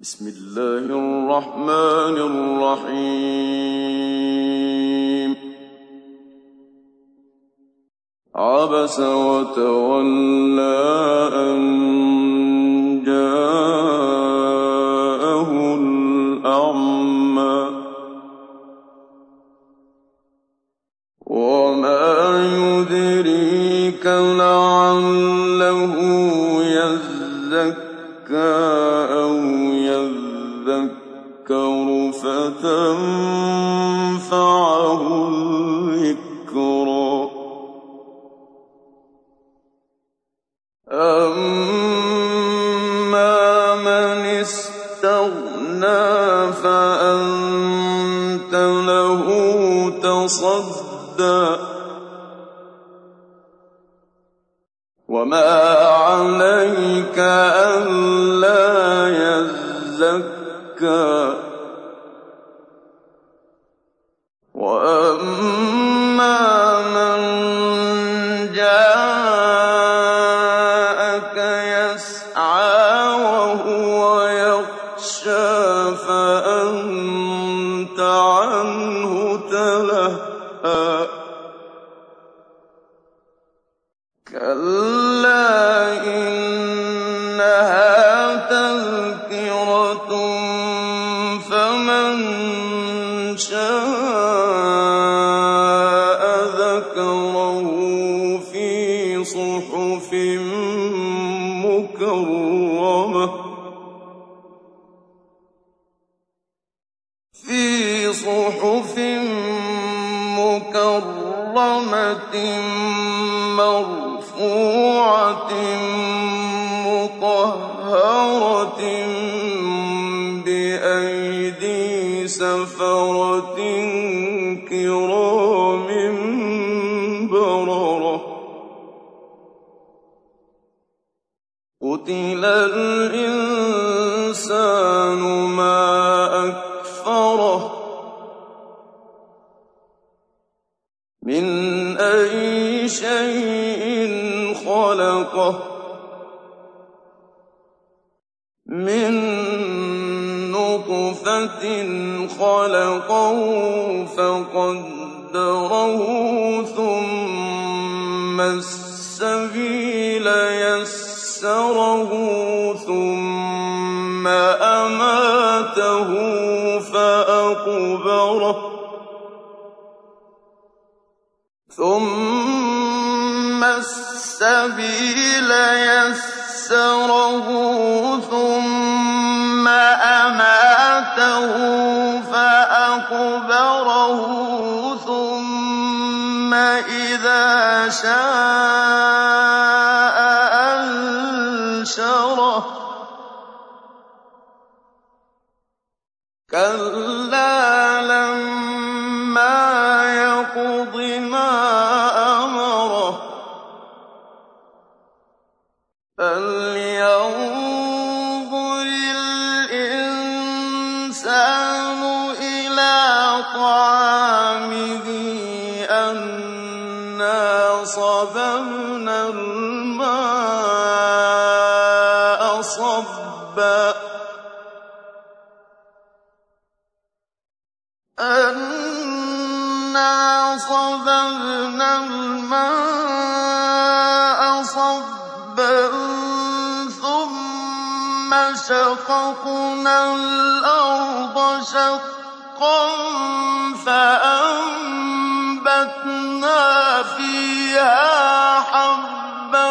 بسم الله الرحمن الرحيم. عبس وتولى أن جاءه الأعمى. وما يدريك لعله يزكى. فتنفعه الذكرى أما من استغنى فأنت له تصدى. وما عليك ألا يزكى. يخشى فأنت عنه تلهى. كلا إنها تذكرة فمن شاء ذكره في صحف مكرمة. مكرمة مرفوعة مطهرة بأيدي سفرة كرام بررة قتل الإنسان ما أكفره من أي شيء خلقه من نطفة خلقه فقدره ثم السبيل يسره ثم أماته فأقبره ثم السبيل يسره ثم أماته فأقبره ثم إذا شاء أنشره كلا الإنسان إلى طعامه أنا صببنا الماء صبا. أنا صببنا الماء ثم شققنا الأرض شقا فأنبتنا فيها حبا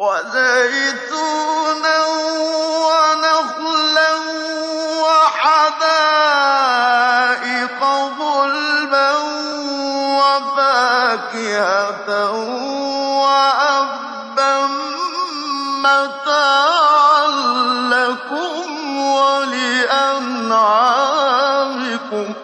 وزيتونا ونخلا وحدائق غلبا وفاكهة وأبا متاعا لكم ولأنعامكم. أَنفُسِكُمْ ۚ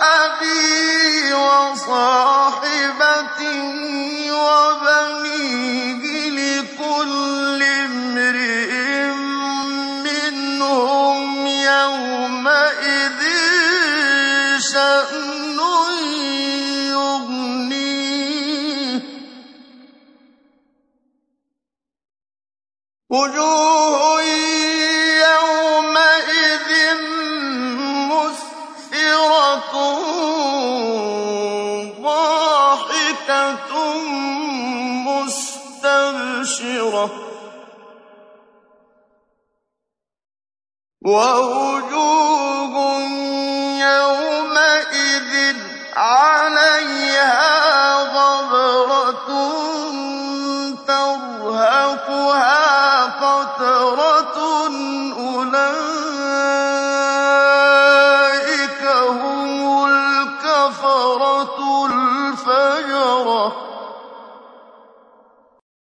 وَأَبِيهِ وَصَاحِبَتِهِ وَبَنِيهِ ۖ لِكُلِّ امْرِئٍ مِّنْهُمْ يَوْمَئِذٍ شَأْنٌ يُغْنِيهِ ۖ. ووجوه يومئذ عليها غبرة ترهقها قترة أولئك